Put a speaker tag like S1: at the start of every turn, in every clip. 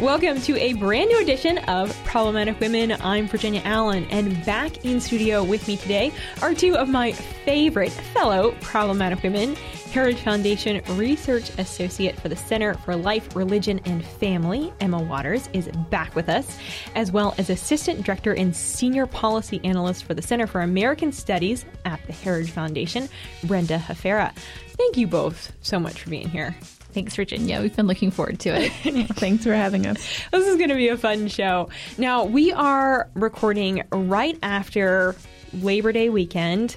S1: Welcome to a brand new edition of Problematic Women. I'm Virginia Allen, and back in studio with me today are two of my favorite fellow problematic women. Heritage Foundation Research Associate for the Center for Life, Religion, and Family, Emma Waters, is back with us, as well as Assistant Director and Senior Policy Analyst for the Center for American Studies at the Heritage Foundation, Brenda Hafera. Thank you both so much for being here.
S2: Thanks, Virginia. We've been looking forward to it.
S3: Thanks for having us.
S1: This is going to be a fun show. Now, we are recording right after Labor Day weekend.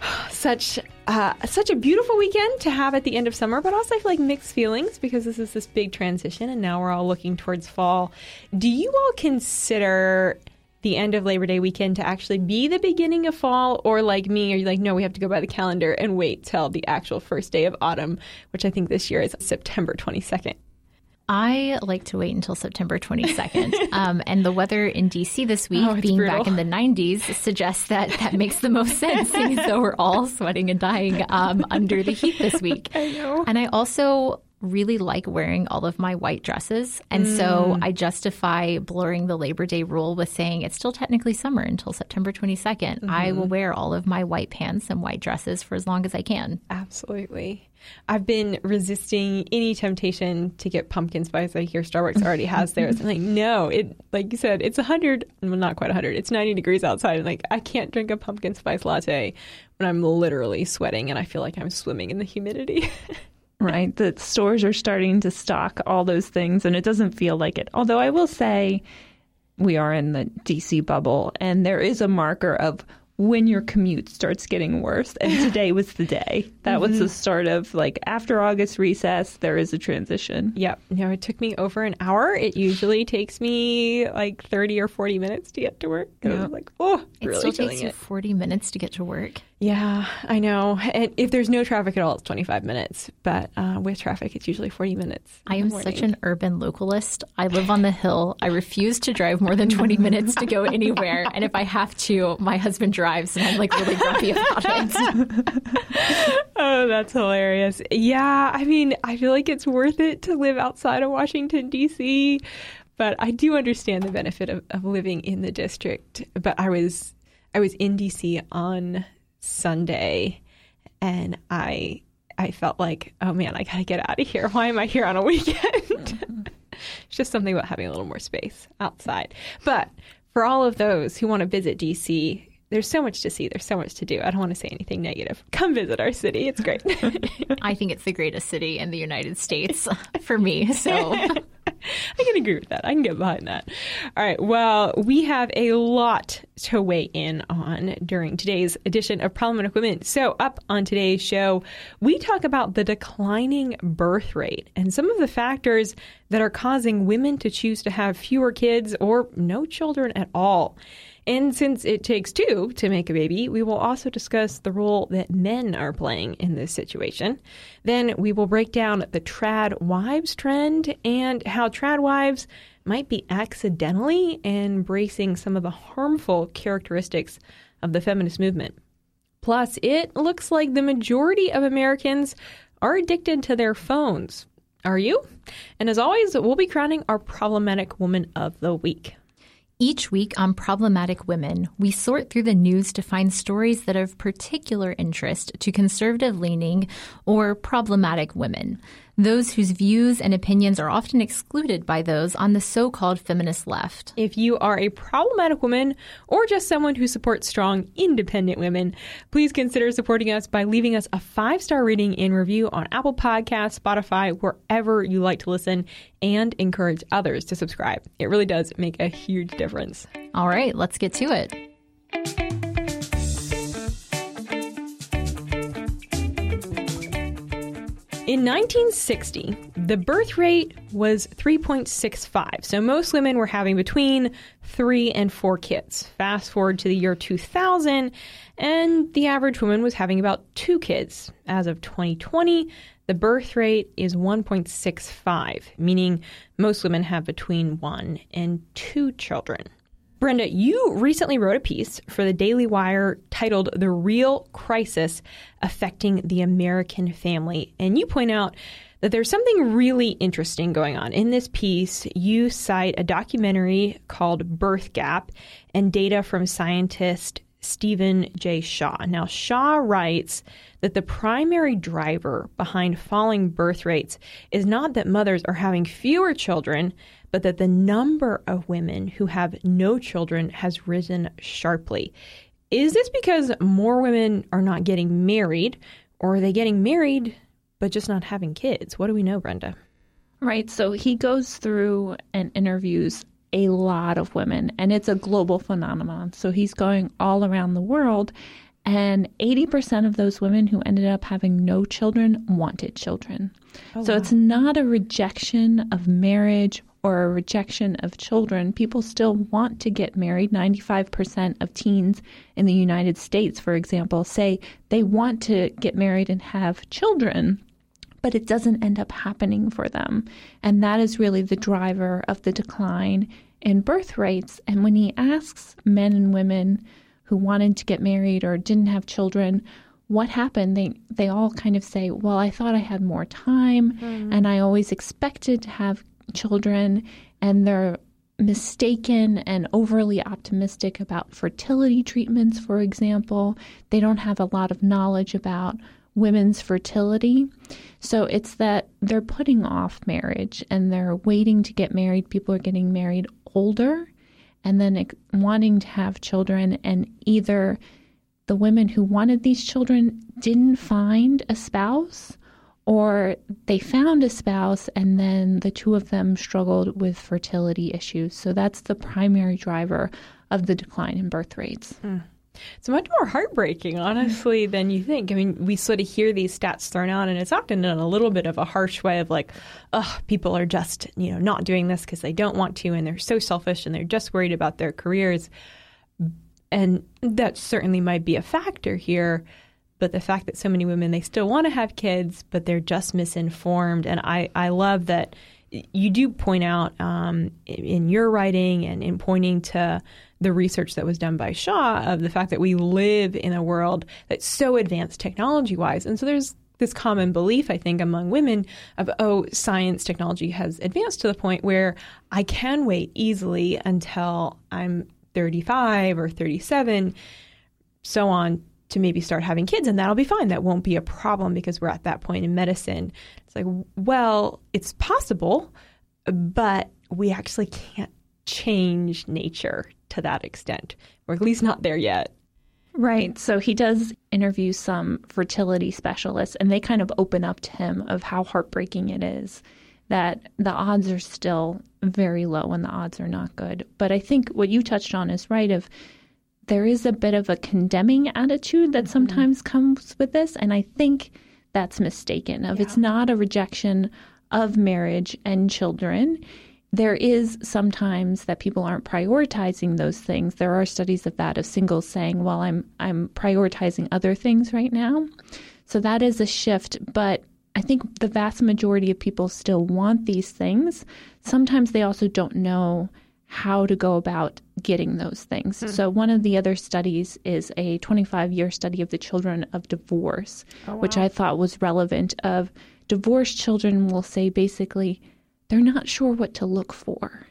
S1: Such uh, such a beautiful weekend to have at the end of summer, but also I feel like mixed feelings because this is this big transition, and now we're all looking towards fall. Do you all consider the end of Labor Day weekend to actually be the beginning of fall, or like me, are you like, no, we have to go by the calendar and wait till the actual first day of autumn, which I think this year is September 22nd?
S2: I like to wait until September 22nd. um, and the weather in DC this week,
S1: Oh,
S2: being
S1: brutal.
S2: back in the 90s, suggests that that makes the most sense, seeing as though we're all sweating and dying um, under the heat this week.
S1: I know.
S2: And I also really like wearing all of my white dresses. And
S1: Mm.
S2: so I justify blurring the Labor Day rule with saying it's still technically summer until September 22nd. I
S1: Mm-hmm.
S2: will wear all of my white pants and white dresses for as long as I can.
S1: Absolutely. I've been resisting any temptation to get pumpkin spice. I hear Starbucks already has theirs. I'm like, no, it like you said, it's 100, well, not quite 100. It's 90 degrees outside. And like, I can't drink a pumpkin spice latte when I'm literally sweating and I feel like I'm swimming in the humidity.
S3: Right? The stores are starting to stock all those things, and it doesn't feel like it. Although I will say we are in the DC bubble, and there is a marker of when your commute starts getting worse. And today was the day. That was the mm-hmm. start of like after August recess, there is a transition.
S1: yep. No, it took me over an hour. It usually takes me like 30 or 40 minutes to get to work. And I was like, oh,
S2: It
S1: really
S2: still
S1: feeling
S2: takes you 40 minutes to get to work.
S1: Yeah, I know. And if there's no traffic at all, it's 25 minutes. But uh, with traffic, it's usually 40 minutes.
S2: I am such an urban localist. I live on the hill. I refuse to drive more than 20 minutes to go anywhere. And if I have to, my husband drives and I'm like really grumpy about it.
S1: Oh, that's hilarious. Yeah, I mean, I feel like it's worth it to live outside of Washington, D.C., but I do understand the benefit of, of living in the district. But I was I was in D.C. on Sunday, and I I felt like, oh man, I gotta get out of here. Why am I here on a weekend? it's just something about having a little more space outside. But for all of those who want to visit DC, there's so much to see. There's so much to do. I don't want to say anything negative. Come visit our city. It's great.
S2: I think it's the greatest city in the United States for me. So
S1: I can agree with that. I can get behind that. All right. Well, we have a lot to weigh in on during today's edition of Problematic Women. So, up on today's show, we talk about the declining birth rate and some of the factors that are causing women to choose to have fewer kids or no children at all. And since it takes two to make a baby, we will also discuss the role that men are playing in this situation. Then we will break down the trad wives trend and how trad wives might be accidentally embracing some of the harmful characteristics of the feminist movement. Plus, it looks like the majority of Americans are addicted to their phones. Are you? And as always, we'll be crowning our problematic woman of the week.
S2: Each week on Problematic Women, we sort through the news to find stories that are of particular interest to conservative leaning or problematic women, those whose views and opinions are often excluded by those on the so called feminist left.
S1: If you are a problematic woman or just someone who supports strong, independent women, please consider supporting us by leaving us a five star rating and review on Apple Podcasts, Spotify, wherever you like to listen, and encourage others to subscribe. It really does make a huge difference.
S2: All right, let's get to it.
S1: In 1960, the birth rate was 3.65. So most women were having between three and four kids. Fast forward to the year 2000, and the average woman was having about two kids. As of 2020, the birth rate is 1.65, meaning most women have between one and two children. Brenda, you recently wrote a piece for the Daily Wire titled The Real Crisis Affecting the American Family. And you point out that there's something really interesting going on. In this piece, you cite a documentary called Birth Gap and data from scientist Stephen J. Shaw. Now, Shaw writes that the primary driver behind falling birth rates is not that mothers are having fewer children, but that the number of women who have no children has risen sharply. Is this because more women are not getting married, or are they getting married but just not having kids? What do we know, Brenda?
S3: Right. So he goes through and interviews a lot of women, and it's a global phenomenon. So he's going all around the world, and 80% of those women who ended up having no children wanted children. Oh, so wow. it's not a rejection of marriage or a rejection of children. People still want to get married. 95% of teens in the United States, for example, say they want to get married and have children but it doesn't end up happening for them. And that is really the driver of the decline in birth rates. And when he asks men and women who wanted to get married or didn't have children, what happened, they, they all kind of say, Well, I thought I had more time mm. and I always expected to have children. And they're mistaken and overly optimistic about fertility treatments, for example. They don't have a lot of knowledge about women's fertility. So it's that they're putting off marriage and they're waiting to get married. People are getting married older and then wanting to have children, and either the women who wanted these children didn't find a spouse or they found a spouse and then the two of them struggled with fertility issues. So that's the primary driver of the decline in birth rates. Mm.
S1: It's much more heartbreaking, honestly, than you think. I mean, we sort of hear these stats thrown out, and it's often in a little bit of a harsh way of like, oh, people are just, you know, not doing this because they don't want to, and they're so selfish, and they're just worried about their careers. And that certainly might be a factor here. But the fact that so many women, they still want to have kids, but they're just misinformed. And I, I love that you do point out um, in your writing and in pointing to the research that was done by Shaw of the fact that we live in a world that's so advanced technology wise. And so there's this common belief, I think, among women of, oh, science technology has advanced to the point where I can wait easily until I'm 35 or 37, so on, to maybe start having kids, and that'll be fine. That won't be a problem because we're at that point in medicine. It's like, well, it's possible, but we actually can't change nature to that extent, or at least not there yet.
S3: Right. So he does interview some fertility specialists, and they kind of open up to him of how heartbreaking it is that the odds are still very low and the odds are not good. But I think what you touched on is right of there is a bit of a condemning attitude that mm-hmm. sometimes comes with this, and I think that's mistaken of yeah. it's not a rejection of marriage and children there is sometimes that people aren't prioritizing those things. There are studies of that of singles saying, "Well, I'm I'm prioritizing other things right now." So that is a shift, but I think the vast majority of people still want these things. Sometimes they also don't know how to go about getting those things. Hmm. So one of the other studies is a 25-year study of the children of divorce, oh, wow. which I thought was relevant of divorced children will say basically they're not sure what to look for.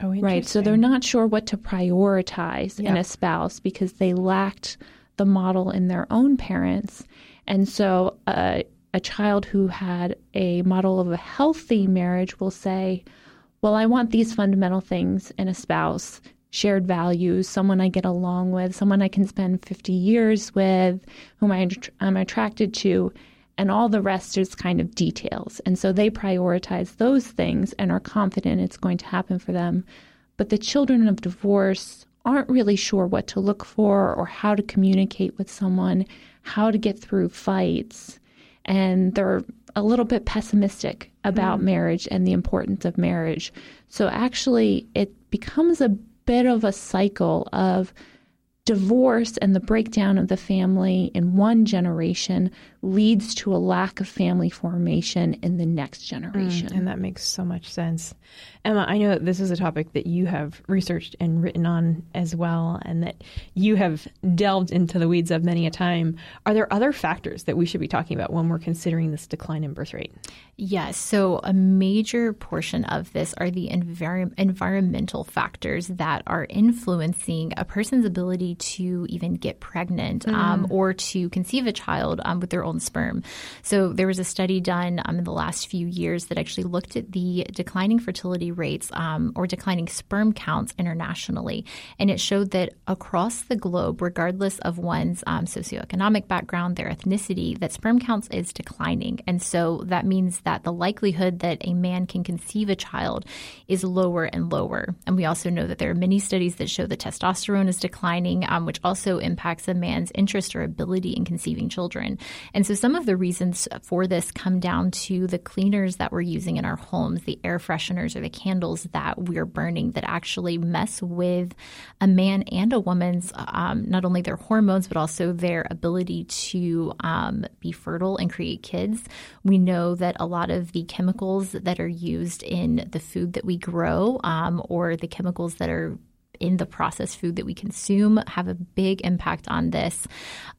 S1: Oh,
S3: right. So they're not sure what to prioritize yeah. in a spouse because they lacked the model in their own parents. And so uh, a child who had a model of a healthy marriage will say, Well, I want these fundamental things in a spouse shared values, someone I get along with, someone I can spend 50 years with, whom I, I'm attracted to and all the rest is kind of details. And so they prioritize those things and are confident it's going to happen for them. But the children of divorce aren't really sure what to look for or how to communicate with someone, how to get through fights. And they're a little bit pessimistic about mm. marriage and the importance of marriage. So actually, it becomes a bit of a cycle of divorce and the breakdown of the family in one generation leads to a lack of family formation in the next generation.
S1: Mm, and that makes so much sense. Emma, I know that this is a topic that you have researched and written on as well, and that you have delved into the weeds of many a time. Are there other factors that we should be talking about when we're considering this decline in birth rate?
S2: Yes. So, a major portion of this are the envir- environmental factors that are influencing a person's ability to even get pregnant mm. um, or to conceive a child um, with their own sperm. So there was a study done um, in the last few years that actually looked at the declining fertility rates um, or declining sperm counts internationally, and it showed that across the globe, regardless of one's um, socioeconomic background, their ethnicity, that sperm counts is declining, and so that means that the likelihood that a man can conceive a child is lower and lower. And we also know that there are many studies that show that testosterone is declining um, which also impacts a man's interest or ability in conceiving children. And so some of the reasons for this come down to the cleaners that we're using in our homes, the air fresheners or the candles that we're burning that actually mess with a man and a woman's um, not only their hormones but also their ability to um, be fertile and create kids. We know that a lot of the chemicals that are used in the food that we grow um, or the chemicals that are in the processed food that we consume have a big impact on this,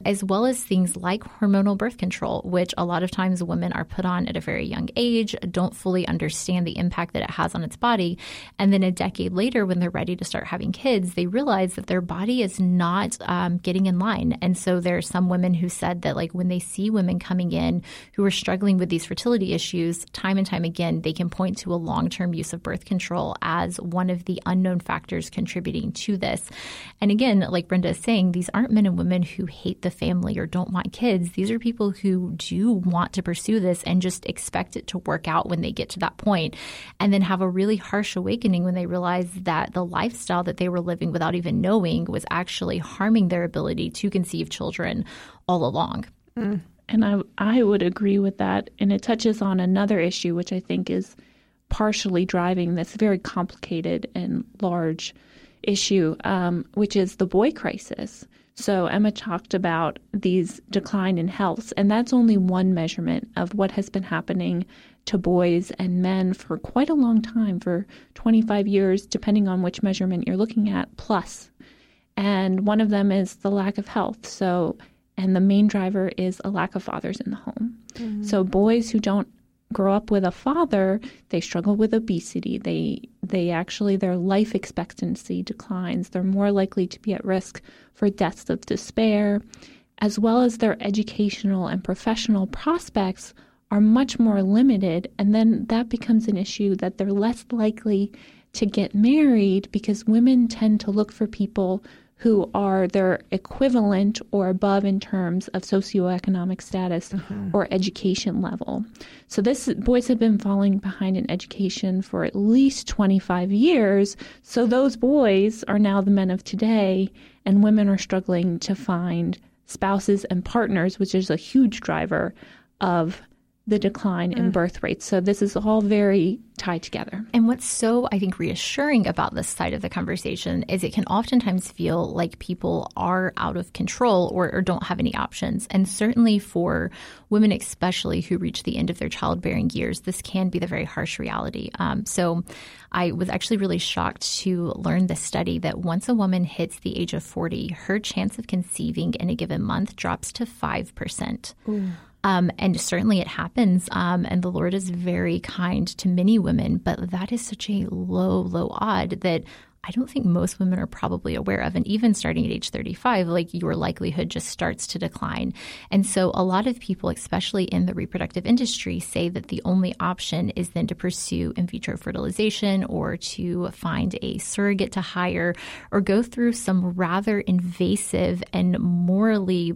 S2: as well as things like hormonal birth control, which a lot of times women are put on at a very young age, don't fully understand the impact that it has on its body. And then a decade later, when they're ready to start having kids, they realize that their body is not um, getting in line. And so there are some women who said that, like, when they see women coming in who are struggling with these fertility issues, time and time again, they can point to a long term use of birth control as one of the unknown factors contributing contributing to this. And again, like Brenda is saying, these aren't men and women who hate the family or don't want kids. These are people who do want to pursue this and just expect it to work out when they get to that point, and then have a really harsh awakening when they realize that the lifestyle that they were living without even knowing was actually harming their ability to conceive children all along.
S3: Mm. And I, I would agree with that. And it touches on another issue, which I think is partially driving this very complicated and large issue, um, which is the boy crisis. So Emma talked about these decline in health, and that's only one measurement of what has been happening to boys and men for quite a long time, for 25 years, depending on which measurement you're looking at, plus. And one of them is the lack of health. So, and the main driver is a lack of fathers in the home. Mm-hmm. So, boys who don't grow up with a father, they struggle with obesity. They they actually their life expectancy declines. They're more likely to be at risk for deaths of despair, as well as their educational and professional prospects are much more limited and then that becomes an issue that they're less likely to get married because women tend to look for people who are their equivalent or above in terms of socioeconomic status mm-hmm. or education level. So this boys have been falling behind in education for at least 25 years. So those boys are now the men of today and women are struggling to find spouses and partners, which is a huge driver of the decline mm. in birth rates. So this is all very tied together.
S2: And what's so, I think, reassuring about this side of the conversation is it can oftentimes feel like people are out of control or, or don't have any options. And certainly for women, especially who reach the end of their childbearing years, this can be the very harsh reality. Um, so I was actually really shocked to learn the study that once a woman hits the age of 40, her chance of conceiving in a given month drops to 5%. Ooh. Um, and certainly it happens. Um, and the Lord is very kind to many women, but that is such a low, low odd that I don't think most women are probably aware of. And even starting at age 35, like your likelihood just starts to decline. And so a lot of people, especially in the reproductive industry, say that the only option is then to pursue in vitro fertilization or to find a surrogate to hire or go through some rather invasive and morally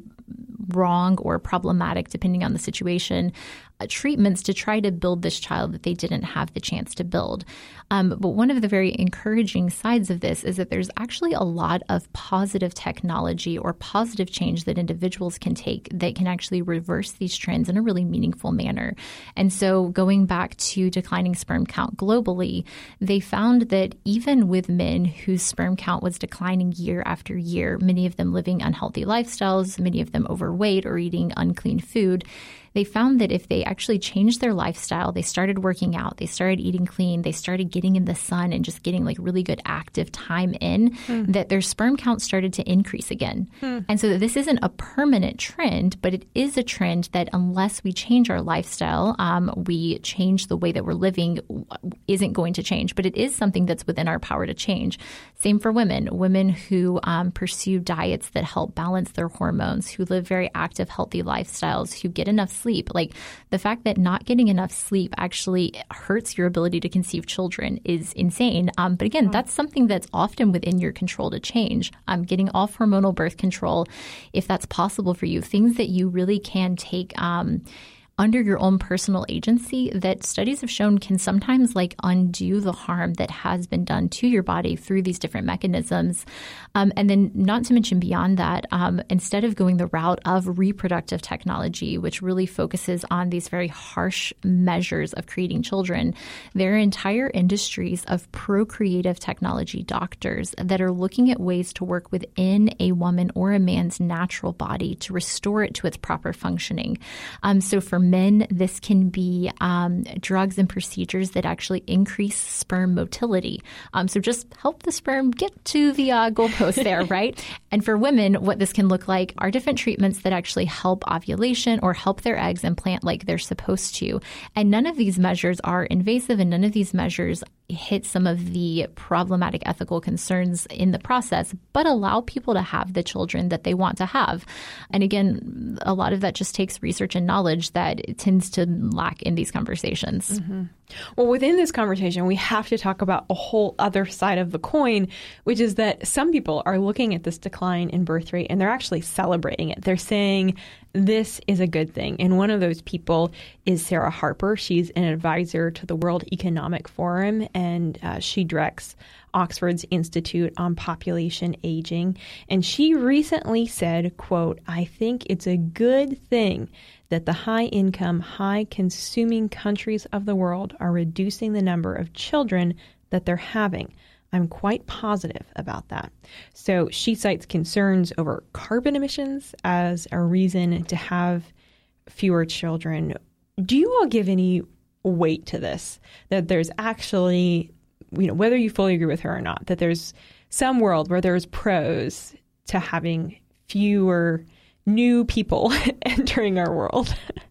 S2: wrong or problematic, depending on the situation, treatments to try to build this child that they didn't have the chance to build. Um, but one of the very encouraging sides of this is that there's actually a lot of positive technology or positive change that individuals can take that can actually reverse these trends in a really meaningful manner. And so, going back to declining sperm count globally, they found that even with men whose sperm count was declining year after year, many of them living unhealthy lifestyles, many of them overweight or eating unclean food, they found that if they actually changed their lifestyle, they started working out, they started eating clean, they started getting in the sun and just getting like really good active time in, mm. that their sperm count started to increase again. Mm. And so this isn't a permanent trend, but it is a trend that unless we change our lifestyle, um, we change the way that we're living, isn't going to change. But it is something that's within our power to change. Same for women. Women who um, pursue diets that help balance their hormones, who live very active, healthy lifestyles, who get enough sleep. Like the fact that not getting enough sleep actually hurts your ability to conceive children is insane. Um, but again, that's something that's often within your control to change. Um, getting off hormonal birth control, if that's possible for you, things that you really can take. Um, under your own personal agency that studies have shown can sometimes like undo the harm that has been done to your body through these different mechanisms. Um, and then, not to mention beyond that, um, instead of going the route of reproductive technology, which really focuses on these very harsh measures of creating children, there are entire industries of procreative technology doctors that are looking at ways to work within a woman or a man's natural body to restore it to its proper functioning. Um, so, for men, this can be um, drugs and procedures that actually increase sperm motility. Um, so just help the sperm get to the uh, goalpost there, right? And for women, what this can look like are different treatments that actually help ovulation or help their eggs implant like they're supposed to. And none of these measures are invasive and none of these measures hit some of the problematic ethical concerns in the process, but allow people to have the children that they want to have. And again, a lot of that just takes research and knowledge that tends to lack in these conversations.
S1: Mm-hmm. Well, within this conversation, we have to talk about a whole other side of the coin, which is that some people are looking at this decline in birth rate and they're actually celebrating it. They're saying this is a good thing. And one of those people is Sarah Harper. She's an advisor to the World Economic Forum and uh, she directs Oxford's Institute on Population Aging. And she recently said, quote, I think it's a good thing that the high income, high consuming countries of the world are reducing the number of children that they're having. I'm quite positive about that. So she cites concerns over carbon emissions as a reason to have fewer children. Do you all give any weight to this? That there's actually, you know, whether you fully agree with her or not, that there's some world where there's pros to having fewer new people entering our world.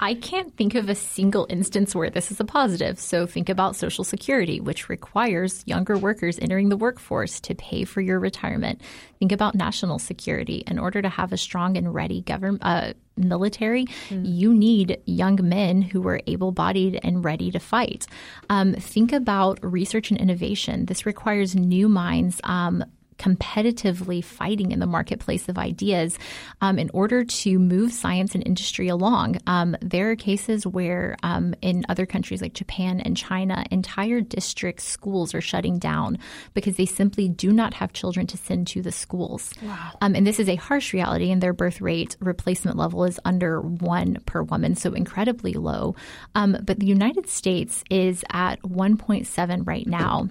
S2: I can't think of a single instance where this is a positive. So think about Social Security, which requires younger workers entering the workforce to pay for your retirement. Think about national security. In order to have a strong and ready government, uh, military, mm. you need young men who are able bodied and ready to fight. Um, think about research and innovation. This requires new minds, um, competitively fighting in the marketplace of ideas um, in order to move science and industry along. Um, there are cases where um, in other countries like Japan and China, entire district schools are shutting down because they simply do not have children to send to the schools. Wow. Um, and this is a harsh reality, and their birth rate replacement level is under one per woman, so incredibly low. Um, but the United States is at 1.7 right now.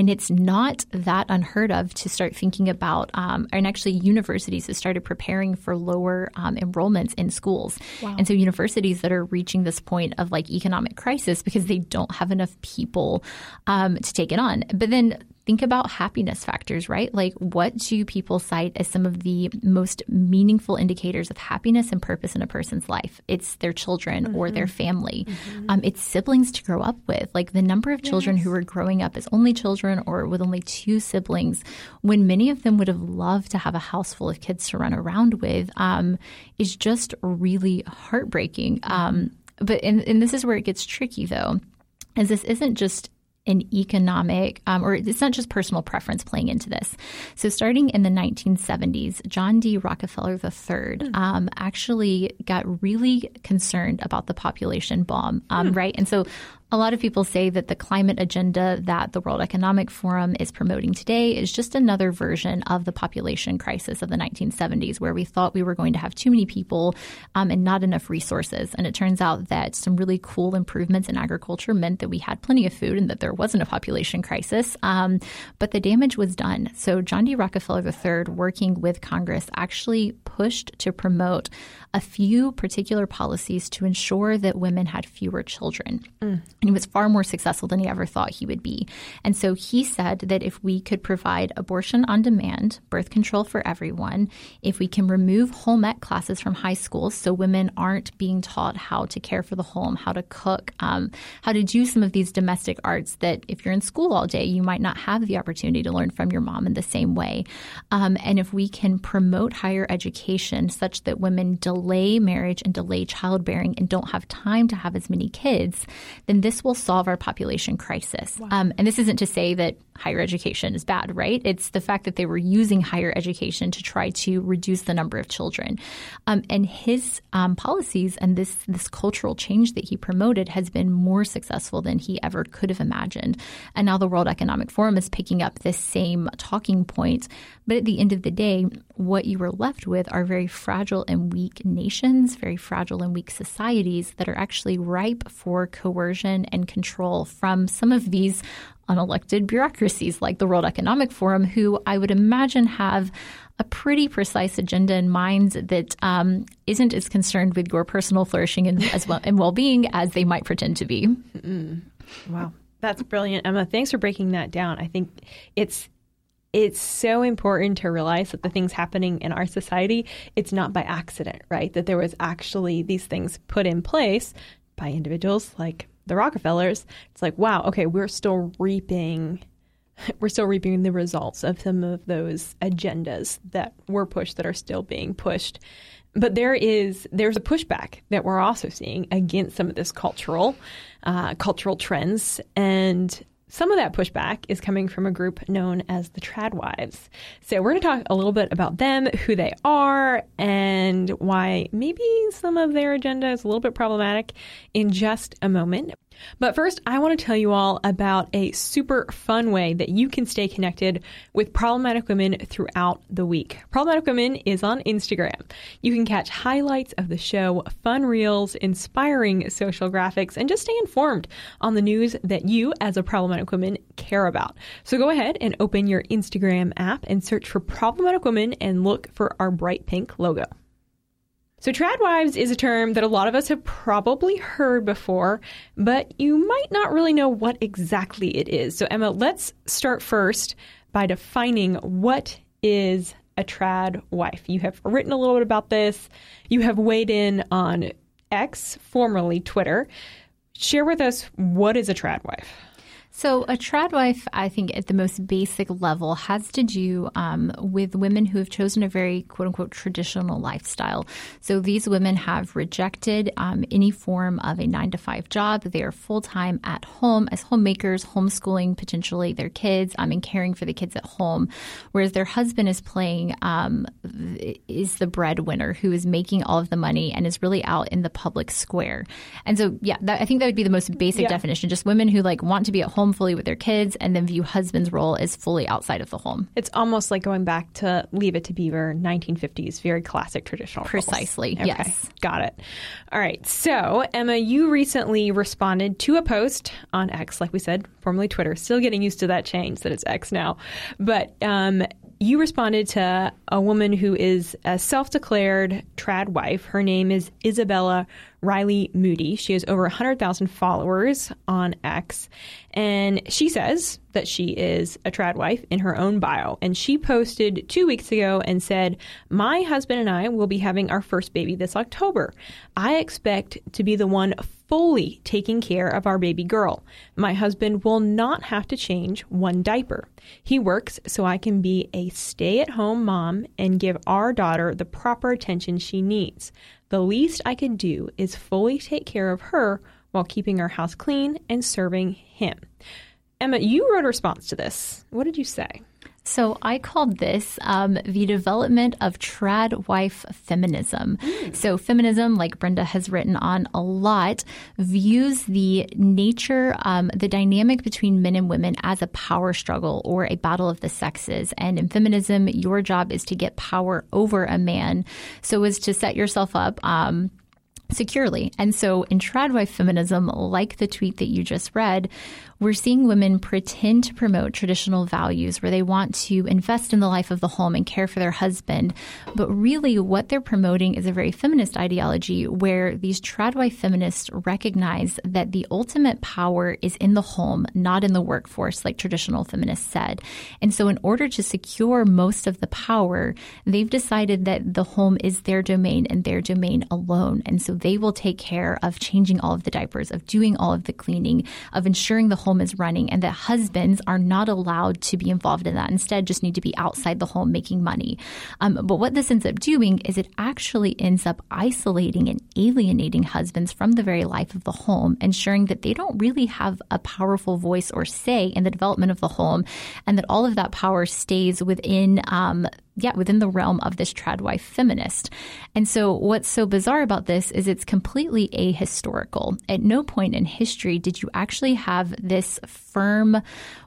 S2: And it's not that unheard of to start thinking about, um, and actually, universities have started preparing for lower um, enrollments in schools. Wow. And so, universities that are reaching this point of like economic crisis because they don't have enough people um, to take it on. But then think about happiness factors, right? Like, what do people cite as some of the most meaningful indicators of happiness and purpose in a person's life? It's their children mm-hmm. or their mm-hmm. family. Mm-hmm. Um, it's siblings to grow up with. Like, the number of children yes. who are growing up as only children or with only two siblings, when many of them would have loved to have a house full of kids to run around with, um, is just really heartbreaking. Mm-hmm. Um, but, and, and this is where it gets tricky, though, is this isn't just an economic, um, or it's not just personal preference playing into this. So, starting in the 1970s, John D. Rockefeller III um, actually got really concerned about the population bomb, um, right? And so, a lot of people say that the climate agenda that the World Economic Forum is promoting today is just another version of the population crisis of the 1970s, where we thought we were going to have too many people um, and not enough resources. And it turns out that some really cool improvements in agriculture meant that we had plenty of food and that there wasn't a population crisis. Um, but the damage was done. So John D. Rockefeller III, working with Congress, actually pushed to promote a few particular policies to ensure that women had fewer children. Mm. And he was far more successful than he ever thought he would be. And so he said that if we could provide abortion on demand, birth control for everyone, if we can remove home ec classes from high schools so women aren't being taught how to care for the home, how to cook, um, how to do some of these domestic arts that if you're in school all day, you might not have the opportunity to learn from your mom in the same way. Um, and if we can promote higher education such that women delay marriage and delay childbearing and don't have time to have as many kids, then this will solve our population crisis. Wow. Um, and this isn't to say that higher education is bad, right? It's the fact that they were using higher education to try to reduce the number of children. Um, and his um, policies and this this cultural change that he promoted has been more successful than he ever could have imagined. And now the World Economic Forum is picking up this same talking point. But at the end of the day, what you were left with are very fragile and weak nations, very fragile and weak societies that are actually ripe for coercion and control from some of these unelected bureaucracies like the World Economic Forum, who I would imagine have a pretty precise agenda in mind that um, not as concerned with your personal flourishing and, as well, and well-being as they might pretend to be.
S1: mm Wow, that's brilliant, Emma. Thanks for breaking that down. I think it's it's so important to realize that the things happening in our society, it's not by accident, right? That there was actually these things put in place by individuals like the Rockefellers. It's like, wow, okay, we're still reaping we're still reaping the results of some of those agendas that were pushed that are still being pushed. But there is there's a pushback that we're also seeing against some of this cultural uh, cultural trends, and some of that pushback is coming from a group known as the Tradwives. So we're going to talk a little bit about them, who they are, and why maybe some of their agenda is a little bit problematic in just a moment. But first, I want to tell you all about a super fun way that you can stay connected with problematic women throughout the week. Problematic Women is on Instagram. You can catch highlights of the show, fun reels, inspiring social graphics, and just stay informed on the news that you, as a problematic woman, care about. So go ahead and open your Instagram app and search for Problematic Women and look for our bright pink logo. So, tradwives is a term that a lot of us have probably heard before, but you might not really know what exactly it is. So, Emma, let's start first by defining what is a trad wife. You have written a little bit about this, you have weighed in on X, formerly Twitter. Share with us what is a trad wife?
S2: So, a trad wife, I think, at the most basic level, has to do um, with women who have chosen a very quote unquote traditional lifestyle. So, these women have rejected um, any form of a nine to five job. They are full time at home as homemakers, homeschooling potentially their kids um, and caring for the kids at home. Whereas their husband is playing, um, is the breadwinner who is making all of the money and is really out in the public square. And so, yeah, that, I think that would be the most basic yeah. definition just women who like want to be at home home fully with their kids and then view husband's role as fully outside of the home.
S1: It's almost like going back to Leave It to Beaver, 1950s, very classic traditional.
S2: Precisely,
S1: okay.
S2: yes.
S1: Got it. All right. So, Emma, you recently responded to a post on X, like we said, formerly Twitter. Still getting used to that change that it's X now. But um, you responded to a woman who is a self declared trad wife. Her name is Isabella Riley Moody. She has over 100,000 followers on X. And she says that she is a trad wife in her own bio. And she posted two weeks ago and said, My husband and I will be having our first baby this October. I expect to be the one fully taking care of our baby girl. My husband will not have to change one diaper. He works so I can be a stay at home mom and give our daughter the proper attention she needs. The least I could do is fully take care of her while keeping our house clean and serving him. Emma, you wrote a response to this. What did you say?
S2: So I called this um, the development of trad wife feminism. Mm. So feminism, like Brenda has written on a lot, views the nature, um, the dynamic between men and women as a power struggle or a battle of the sexes. And in feminism, your job is to get power over a man. So as to set yourself up. Um, securely. And so in tradwife feminism, like the tweet that you just read, we're seeing women pretend to promote traditional values where they want to invest in the life of the home and care for their husband. But really, what they're promoting is a very feminist ideology where these tradwife feminists recognize that the ultimate power is in the home, not in the workforce, like traditional feminists said. And so, in order to secure most of the power, they've decided that the home is their domain and their domain alone. And so, they will take care of changing all of the diapers, of doing all of the cleaning, of ensuring the home home is running and that husbands are not allowed to be involved in that. Instead, just need to be outside the home making money. Um, but what this ends up doing is it actually ends up isolating and alienating husbands from the very life of the home, ensuring that they don't really have a powerful voice or say in the development of the home, and that all of that power stays within um, yeah, within the realm of this tradwife feminist. And so what's so bizarre about this is it's completely ahistorical. At no point in history did you actually have this firm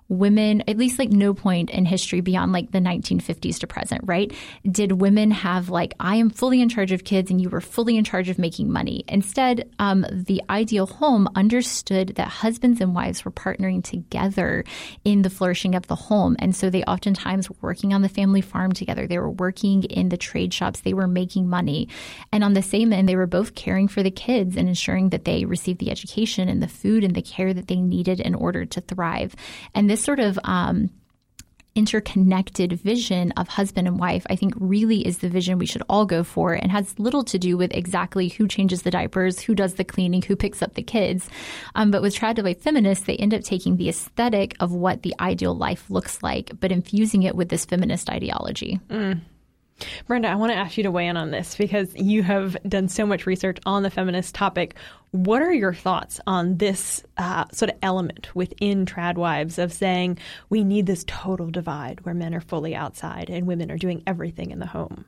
S2: women, at least like no point in history beyond like the 1950s to present, right? Did women have like, I am fully in charge of kids and you were fully in charge of making money? Instead, um, the ideal home understood that husbands and wives were partnering together in the flourishing of the home. And so they oftentimes were working on the family farm together. They were working in the trade shops. They were making money. And on the same end, they were both caring for the kids and ensuring that they received the education and the food and the care that they needed in order to thrive. And this sort of um, interconnected vision of husband and wife, I think really is the vision we should all go for and has little to do with exactly who changes the diapers, who does the cleaning, who picks up the kids. Um, but with trad wife feminists, they end up taking the aesthetic of what the ideal life looks like, but infusing it with this feminist ideology.
S1: Mm. Brenda, I want to ask you to weigh in on this because you have done so much research on the feminist topic. What are your thoughts on this uh, sort of element within trad wives of saying we need this total divide where men are fully outside and women are doing everything in the home?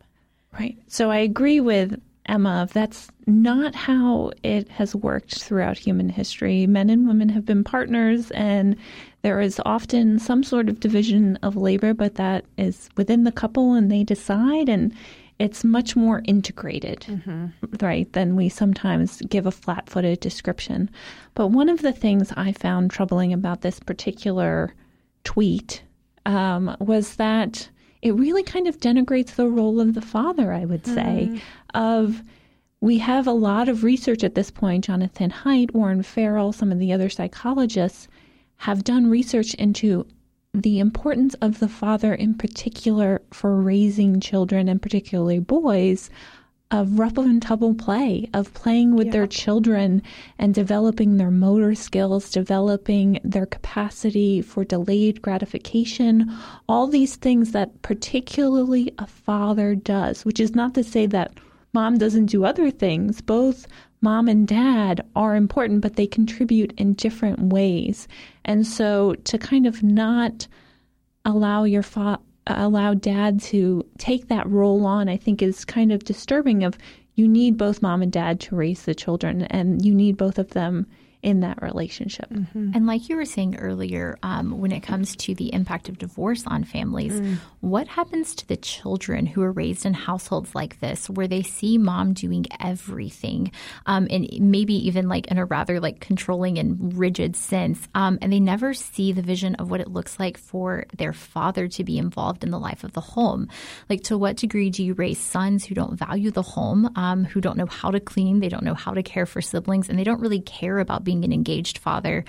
S3: Right. So I agree with Emma, that's not how it has worked throughout human history. Men and women have been partners, and there is often some sort of division of labor, but that is within the couple and they decide, and it's much more integrated, mm-hmm. right, than we sometimes give a flat footed description. But one of the things I found troubling about this particular tweet um, was that it really kind of denigrates the role of the father, I would say, mm. of we have a lot of research at this point. Jonathan Haidt, Warren Farrell, some of the other psychologists have done research into the importance of the father in particular for raising children and particularly boys of rough and tumble play, of playing with yeah. their children and developing their motor skills, developing their capacity for delayed gratification, all these things that particularly a father does, which is not to say that mom doesn't do other things. Both mom and dad are important, but they contribute in different ways. And so to kind of not allow your father allow dad to take that role on, I think is kind of disturbing of you need both mom and dad to raise the children and you need both of them in that relationship.
S2: Mm-hmm. And like you were saying earlier, um, when it comes to the impact of divorce on families, mm. what happens to the children who are raised in households like this, where they see mom doing everything, um, and maybe even like in a rather like controlling and rigid sense, um, and they never see the vision of what it looks like for their father to be involved in the life of the home? Like, to what degree do you raise sons who don't value the home, um, who don't know how to clean, they don't know how to care for siblings, and they don't really care about being being an engaged father.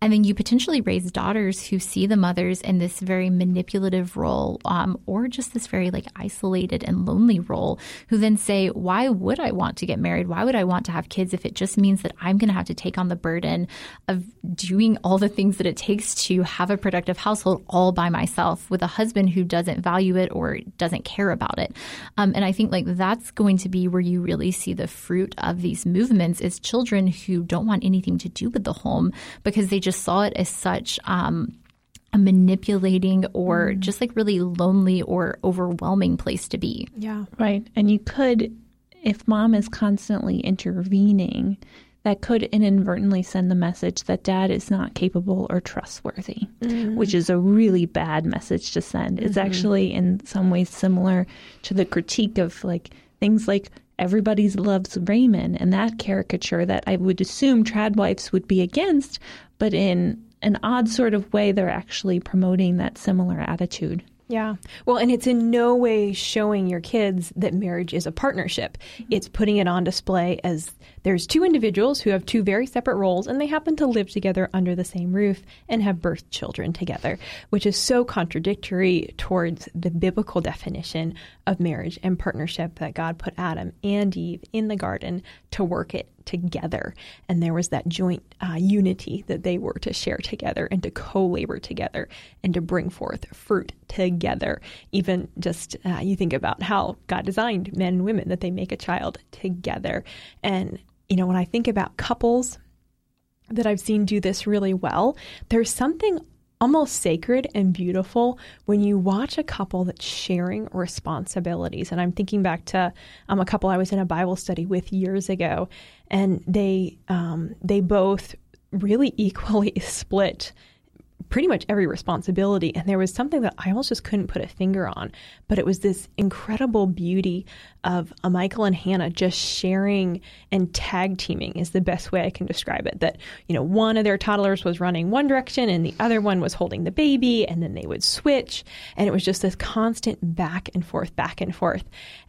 S2: And then you potentially raise daughters who see the mothers in this very manipulative role um, or just this very like isolated and lonely role, who then say, Why would I want to get married? Why would I want to have kids if it just means that I'm going to have to take on the burden of doing all the things that it takes to have a productive household all by myself with a husband who doesn't value it or doesn't care about it? Um, and I think like that's going to be where you really see the fruit of these movements is children who don't want anything to do with the home because they just saw it as such um, a manipulating or mm. just like really lonely or overwhelming place to be.
S1: Yeah.
S3: Right. And you could, if mom is constantly intervening, that could inadvertently send the message that dad is not capable or trustworthy, mm-hmm. which is a really bad message to send. It's mm-hmm. actually in some ways similar to the critique of like things like everybody loves Raymond and that caricature that I would assume trad wives would be against, but in an odd sort of way, they're actually promoting that similar attitude.
S1: Yeah. Well, and it's in no way showing your kids that marriage is a partnership. Mm-hmm. It's putting it on display as there's two individuals who have two very separate roles and they happen to live together under the same roof and have birthed children together, which is so contradictory towards the biblical definition of marriage and partnership that God put Adam and Eve in the garden to work it together. And there was that joint uh, unity that they were to share together and to co labor together and to bring forth fruit together. Even just uh, you think about how God designed men and women, that they make a child together. And, you know, when I think about couples that I've seen do this really well, there's something almost sacred and beautiful when you watch a couple that's sharing responsibilities. And I'm thinking back to um, a couple I was in a Bible study with years ago, and they um, they both really equally split pretty much every responsibility. And there was something that I almost just couldn't put a finger on, but it was this incredible beauty of a Michael and Hannah just sharing and tag teaming is the best way I can describe it. That, you know, one of their toddlers was running one direction and the other one was holding the baby, and then they would switch. And it was just this constant back and forth, back and forth.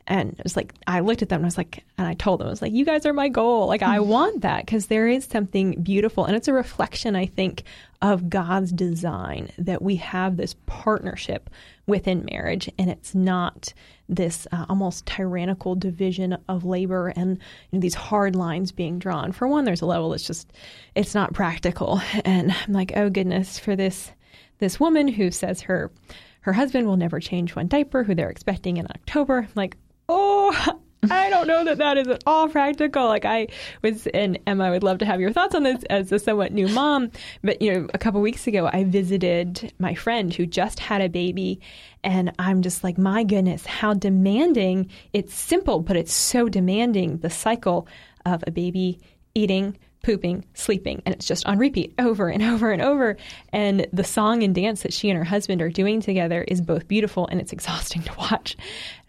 S1: And it was like, I looked at them and I was like, and I told them, I was like, you guys are my goal. Like, I want that because there is something beautiful. And it's a reflection, I think, of God's design that we have this partnership within marriage and it's not this uh, almost tyrannical division of labor and you know, these hard lines being drawn. For one, there's a level that's just, it's not practical. And I'm like, oh goodness, for this, this woman who says her, her husband will never change one diaper, who they're expecting in October. I'm like, oh, I don't know that that is at all practical. Like I was, and Emma, I would love to have your thoughts on this as a somewhat new mom. But you know, a couple weeks ago, I visited my friend who just had a baby, and I'm just like, my goodness, how demanding! It's simple, but it's so demanding. The cycle of a baby eating, pooping, sleeping, and it's just on repeat over and over and over. And the song and dance that she and her husband are doing together is both beautiful and it's exhausting to watch.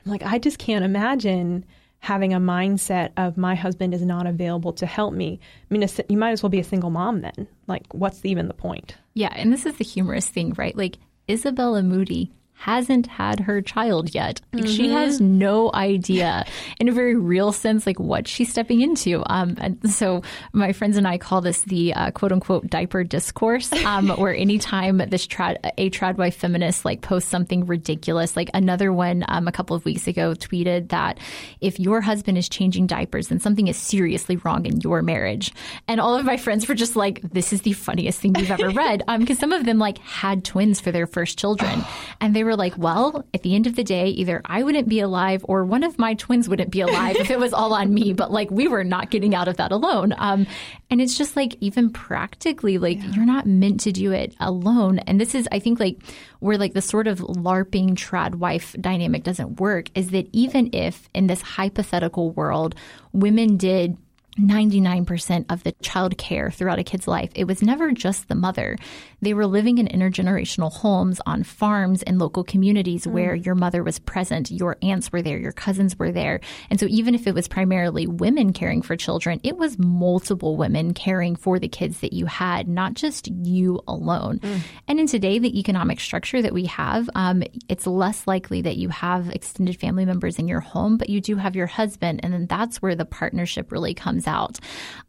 S1: I'm like, I just can't imagine having a mindset of my husband is not available to help me. I mean, you might as well be a single mom then. Like, what's even the point?
S2: Yeah, and this is the humorous thing, right? Like, Isabella Moody hasn't had her child yet. Like mm-hmm. she has no idea in a very real sense like what she's stepping into. Um, and so my friends and I call this the uh, quote unquote diaper discourse, um, where anytime this trad a trad wife feminist like posts something ridiculous, like another one um, a couple of weeks ago tweeted that if your husband is changing diapers, then something is seriously wrong in your marriage. And all of my friends were just like, "This is the funniest thing you've ever read," because um, some of them like had twins for their first children, and they were like, well, at the end of the day, either I wouldn't be alive or one of my twins wouldn't be alive if it was all on me. But like, we were not getting out of that alone. Um, and it's just like, even practically, like, yeah. you're not meant to do it alone. And this is, I think, like, where like the sort of LARPing trad wife dynamic doesn't work is that even if in this hypothetical world, women did 99% of the child care throughout a kid's life. It was never just the mother. They were living in intergenerational homes on farms in local communities mm. where your mother was present, your aunts were there, your cousins were there. And so even if it was primarily women caring for children, it was multiple women caring for the kids that you had, not just you alone. Mm. And in today, the economic structure that we have, um, it's less likely that you have extended family members in your home, but you do have your husband. And then that's where the partnership really comes comes out.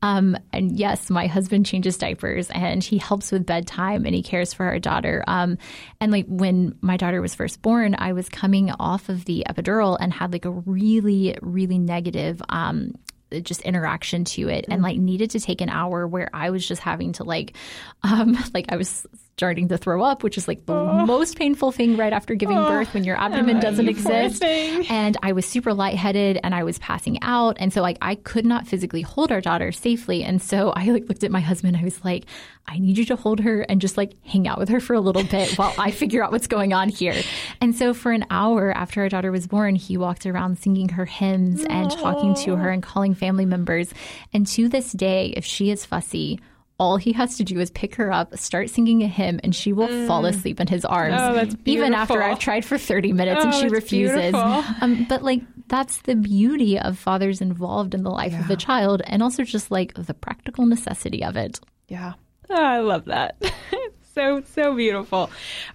S2: Um, and yes, my husband changes diapers and he helps with bedtime and he cares for our daughter. Um, and like when my daughter was first born, I was coming off of the epidural and had like a really, really negative um, just interaction to it and like needed to take an hour where I was just having to like um like I was starting to throw up, which is like the most painful thing right after giving birth when your abdomen doesn't exist. And I was super lightheaded and I was passing out. And so like I could not physically hold our daughter safely. And so I like looked at my husband. I was like, I need you to hold her and just like hang out with her for a little bit while I figure out what's going on here. And so for an hour after our daughter was born, he walked around singing her hymns and talking to her and calling family members. And to this day, if she is fussy, all he has to do is pick her up, start singing a hymn, and she will fall asleep in his arms.
S1: Oh, that's
S2: Even after. I've tried for 30 minutes and
S1: Oh,
S2: she refuses. Um, but like, that's the beauty of fathers involved in the life of the child and also just like the practical necessity of it.
S1: Yeah. Oh, I love that. so, so beautiful.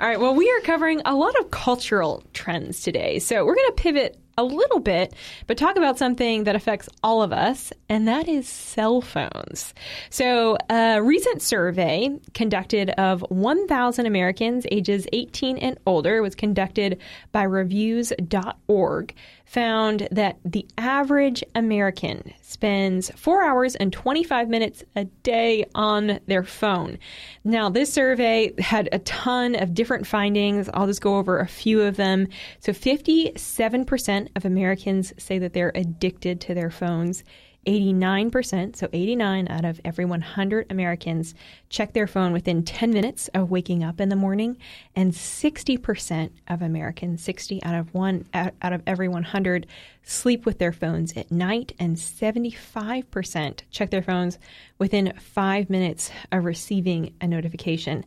S1: All right. Well, we are covering a lot of cultural trends today. So, we're going to pivot a little bit, but talk about something that affects all of us, and that is cell phones. So, a recent survey conducted of 1,000 Americans ages 18 and older was conducted by reviews.org found that the average American spends four hours and 25 minutes a day on their phone. Now, this survey had a ton of different findings. I'll just go over a few of them. So, 57% of Americans say that they're addicted to their phones. 89%, so 89 out of every 100 Americans check their phone within 10 minutes of waking up in the morning, and 60% of Americans, 60 out of one out of every 100 sleep with their phones at night, and 75% check their phones within 5 minutes of receiving a notification.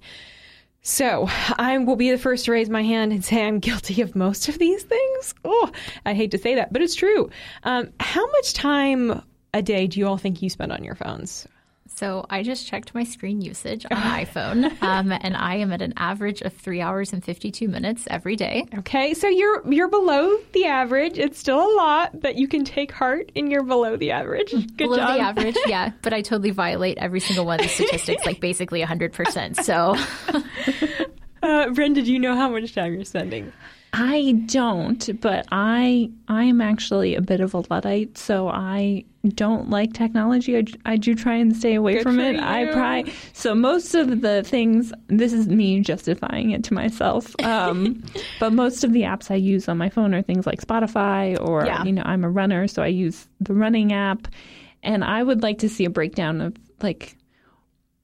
S1: So, I will be the first to raise my hand and say I'm guilty of most of these things. Oh, I hate to say that, but it's true. Um, how much time a day do you all think you spend on your phones?
S2: So I just checked my screen usage on iPhone, um, and I am at an average of three hours and 52 minutes every day.
S1: Okay, so you're you're below the average. It's still a lot, but you can take heart in you're below the average. Good
S2: Below
S1: job.
S2: the average, yeah, but I totally violate every single one of the statistics, like basically 100%. So
S1: Uh, Brenda, do you know how much time you're spending?
S3: I don't, but I I am actually a bit of a luddite, so I don't like technology. I, I do try and stay away
S1: Good
S3: from it. I
S1: you.
S3: probably so most of the things. This is me justifying it to myself. Um, but most of the apps I use on my phone are things like Spotify, or
S1: Yeah.
S3: you know, I'm a runner, so I use the running app. And I would like to see a breakdown of like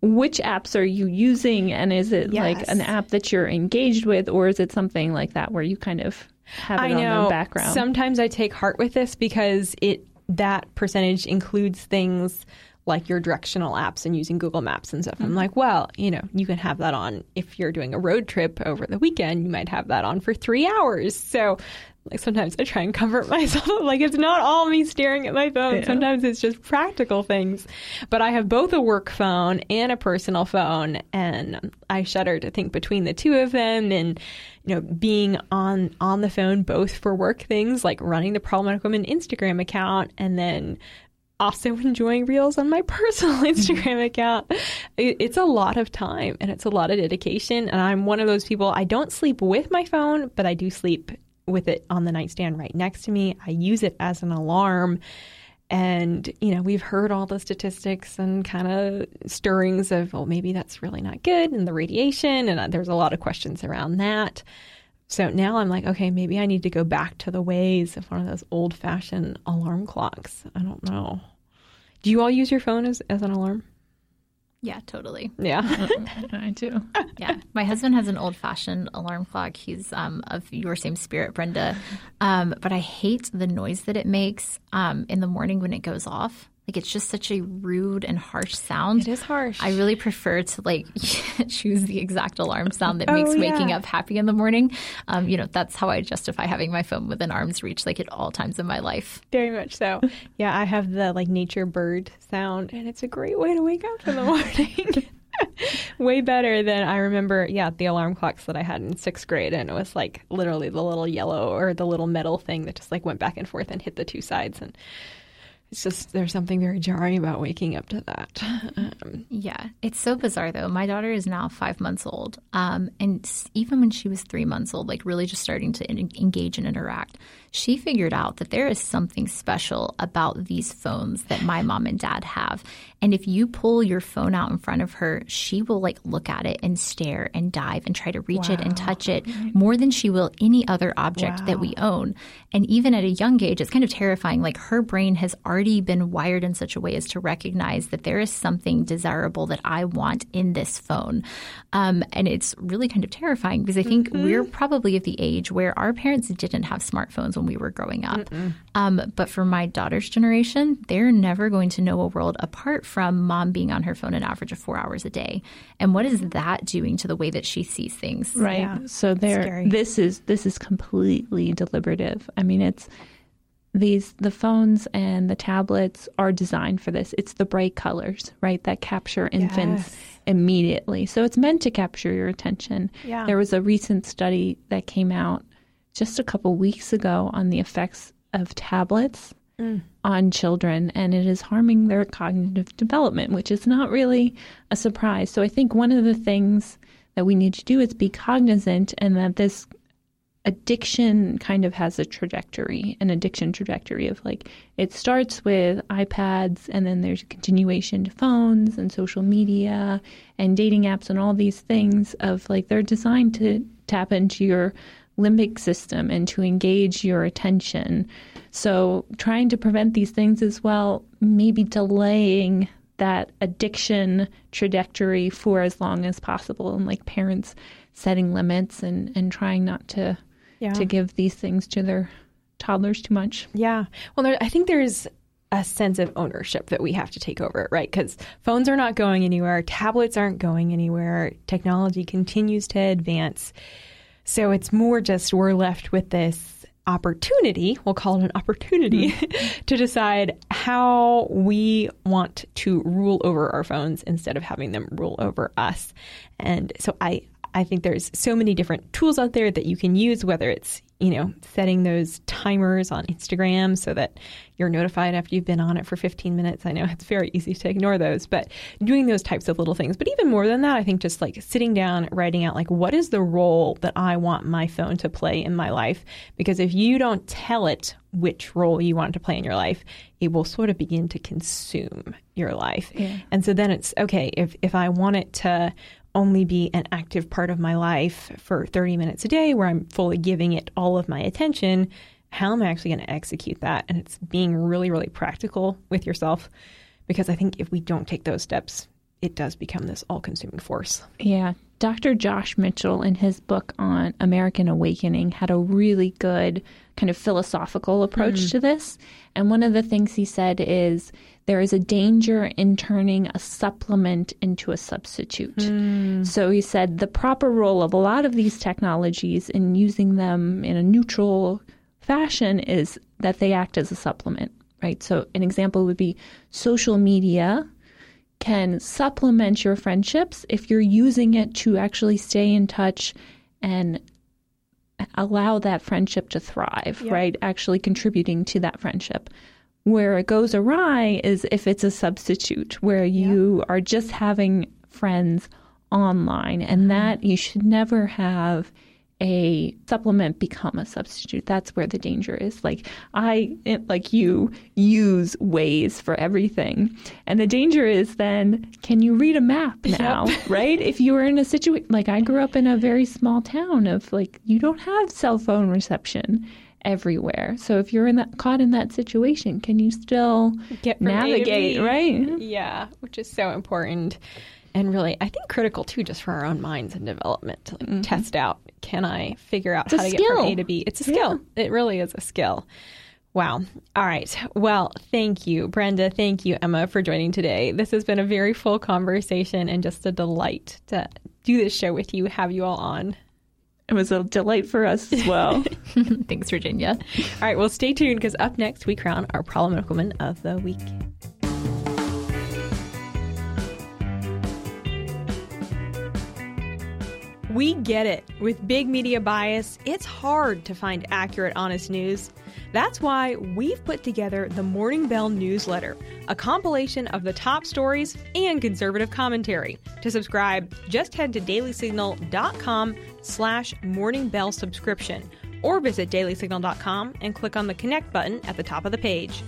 S3: which apps are you using and is it like an app that you're engaged with or is it something like that where you kind of have it
S1: I
S3: on the background
S1: Sometimes I take heart with this because it that percentage includes things like your directional apps and using Google Maps and stuff.
S3: Mm-hmm.
S1: I'm like, well, you know, you can have that on if you're doing a road trip over the weekend. You might have that on for three hours. So, like sometimes I try and comfort myself. like it's not all me staring at my phone.
S3: Yeah.
S1: Sometimes it's just practical things. But I have both a work phone and a personal phone, and I shudder to think between the two of them and you know being on on the phone both for work things like running the problematic women Instagram account and then also enjoying reels on my personal mm-hmm. Instagram account. It's a lot of time and it's a lot of dedication. And I'm one of those people, I don't sleep with my phone, but I do sleep with it on the nightstand right next to me. I use it as an alarm. And, you know, we've heard all the statistics and kind of stirrings of, well, maybe that's really not good and the radiation. And uh, there's a lot of questions around that. So now I'm like, okay, maybe I need to go back to the ways of one of those old fashioned alarm clocks. I don't know. Do you all use your phone as, as an alarm?
S2: Yeah, totally.
S1: Yeah.
S3: i do
S2: Yeah, my husband has an old-fashioned alarm clock. He's um, of your same spirit, Brenda. Um, but I hate the noise that it makes um, in the morning when it goes off. Like it's just such a rude and harsh sound.
S1: It is harsh.
S2: I really prefer to like choose the exact alarm sound that
S1: Oh,
S2: makes waking up happy in the morning. Um, you know, that's how I justify having my phone within arm's reach, like at all times in my life.
S1: Very much so. Yeah, I have the like nature bird sound, and it's a great way to wake up in the morning. Way better than I remember. Yeah, the alarm clocks that I had in sixth grade, and it was like literally the little yellow or the little metal thing that just like went back and forth and hit the two sides, and it's just there's something very jarring about waking up to that. Um,
S2: Yeah, it's so bizarre though. My daughter is now five months old, um, and even when she was three months old, like really just starting to en- engage and interact, she figured out that there is something special about these phones that my mom and dad have. And if you pull your phone out in front of her, she will like look at it and stare and dive and try to reach wow. it and touch it more than she will any other object wow. that we own. And even at a young age, it's kind of terrifying. Like her brain has already been wired in such a way as to recognize that there is something desirable that I want in this phone. Um, and it's really kind of terrifying because I think mm-hmm. we're probably of the age where our parents didn't have smartphones when we were growing up. Um, but for my daughter's generation, they're never going to know a world apart from mom being on her phone an average of four hours a day. And what is that doing to the way that she sees things?
S3: Right. Yeah. So there, this is this is completely deliberative. I mean, it's these the phones and the tablets are designed for this. It's the bright colors, right, that capture infants yes. immediately. So it's meant to capture your attention. Yeah. There was a recent study that came out just a couple weeks ago on the effects of tablets mm. on children, and it is harming their cognitive development, which is not really a surprise. So I think one of the things that we need to do is be cognizant and that this addiction kind of has a trajectory, an addiction trajectory of like it starts with iPads and then there's a continuation to phones and social media and dating apps and all these things of like they're designed to tap into your limbic system and to engage your attention. So, trying to prevent these things as well, maybe delaying that addiction trajectory for as long as possible, and like parents setting limits and, and trying not to yeah. to give these things to their toddlers too much.
S1: Yeah. Well, there, I think there's a sense of ownership that we have to take over right? Because phones are not going anywhere, tablets aren't going anywhere, technology continues to advance. So it's more just we're left with this opportunity, we'll call it an opportunity, mm-hmm. to decide how we want to rule over our phones instead of having them rule over us. And so I, I think there's so many different tools out there that you can use, whether it's you know, setting those timers on Instagram so that you're notified after you've been on it for 15 minutes. I know it's very easy to ignore those, but doing those types of little things. But even more than that, I think just like sitting down, writing out like what is the role that I want my phone to play in my life? Because if you don't tell it which role you want to play in your life, it will sort of begin to consume your life. Yeah. And so then it's okay, if if I want it to only be an active part of my life for 30 minutes a day where I'm fully giving it all of my attention, how am I actually going to execute that? And it's being really, really practical with yourself because I think if we don't take those steps, it does become this all consuming force.
S3: Yeah. Dr. Josh Mitchell, in his book on American Awakening, had a really good kind of philosophical approach mm-hmm. to this. And one of the things he said is there is a danger in turning a supplement into a substitute. Mm. So he said the proper role of a lot of these technologies in using them in a neutral fashion is that they act as a supplement, right? So an example would be social media can supplement your friendships if you're using it to actually stay in touch and allow that friendship to thrive, yep. right? Actually contributing to that friendship. Where it goes awry is if it's a substitute, where you yep. are just having friends online, and mm-hmm. that you should never have a supplement become a substitute. That's where the danger is. Like I, like you, use Waze for everything, and the danger is then, can you read a map now? Yep. right? If you were in a situation like I grew up in a very small town of like you don't have cell phone reception everywhere. So if you're in that caught in that situation, can you still
S1: Get
S3: navigate? Right?
S1: Yeah, which is so important and really i think critical too just for our own minds and development to like mm-hmm. test out can i figure out
S3: it's
S1: how to
S3: skill.
S1: get from a to b it's a skill yeah. it really is a skill wow all right well thank you brenda thank you emma for joining today this has been a very full conversation and just a delight to do this show with you have you all on
S3: it was a delight for us as well.
S2: Thanks, Virginia.
S1: All right, well, stay tuned because up next we crown our problematic woman of the week. We get it. With big media bias, it's hard to find accurate, honest news. That's why we've put together the Morning Bell newsletter, a compilation of the top stories and conservative commentary. To subscribe, just head to dailysignal.com slash morningbell subscription or visit dailysignal.com and click on the connect button at the top of the page.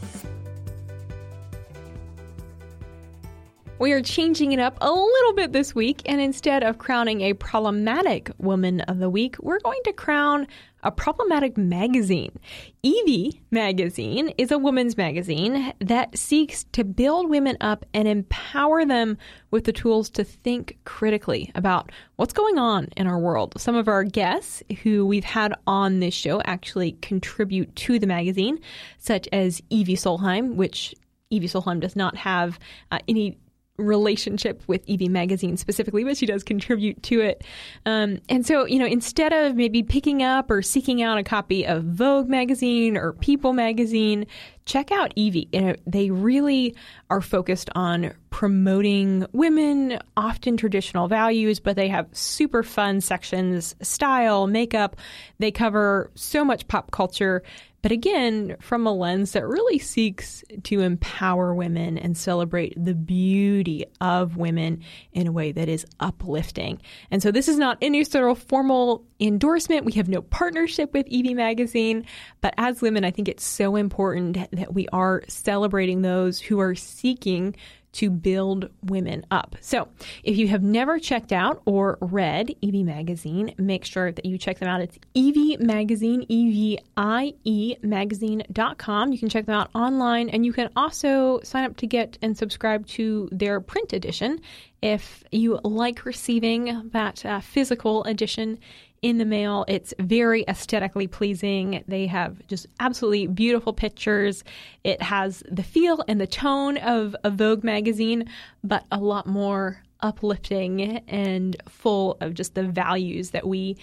S1: We are changing it up a little bit this week, and instead of crowning a problematic woman of the week, we're going to crown a problematic magazine. Evie magazine is a women's magazine that seeks to build women up and empower them with the tools to think critically about what's going on in our world. Some of our guests who we've had on this show actually contribute to the magazine, such as Evie Solheim, which Evie Solheim does not have uh, any relationship with Evie Magazine specifically, but she does contribute to it. Um, and so, you know, instead of maybe picking up or seeking out a copy of Vogue Magazine or People Magazine, check out Evie. You know, they really are focused on promoting women, often traditional values, but they have super fun sections, style, makeup. They cover so much pop culture but again, from a lens that really seeks to empower women and celebrate the beauty of women in a way that is uplifting. And so this is not any sort of formal endorsement. We have no partnership with Evie Magazine. But as women, I think it's so important that we are celebrating those who are seeking to build women up. So, if you have never checked out or read Evie Magazine, make sure that you check them out. It's Evie Magazine, E V I E magazine.com. You can check them out online and you can also sign up to get and subscribe to their print edition if you like receiving that uh, physical edition in the mail. It's very aesthetically pleasing. They have just absolutely beautiful pictures. It has the feel and the tone of a Vogue magazine, but a lot more uplifting and full of just the values that we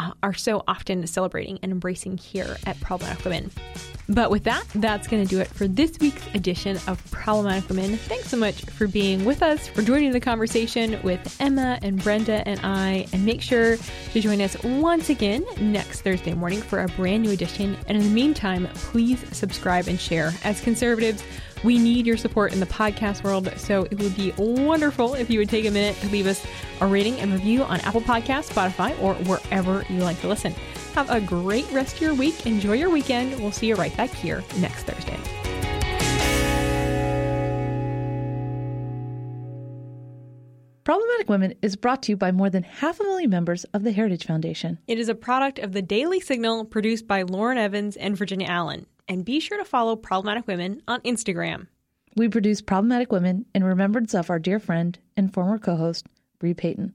S1: uh, are so often celebrating and embracing here at Problematic Women. But with that, that's going to do it for this week's edition of Problematic Women. Thanks so much for being with us, for joining the conversation with Emma and Brenda and I. And make sure to join us once again next Thursday morning for a brand new edition. And in the meantime, please subscribe and share. As conservatives, we need your support in the podcast world, so it would be wonderful if you would take a minute to leave us a rating and review on Apple Podcasts, Spotify, or wherever you like to listen. Have a great rest of your week. Enjoy your weekend. We'll see you right back here next Thursday.
S4: Problematic Women is brought to you by more than half a million members of the Heritage Foundation.
S1: It is a product of the Daily Signal produced by Lauren Evans and Virginia Allen and be sure to follow Problematic Women on Instagram.
S4: We produce Problematic Women in remembrance of our dear friend and former co host, Bre Payton.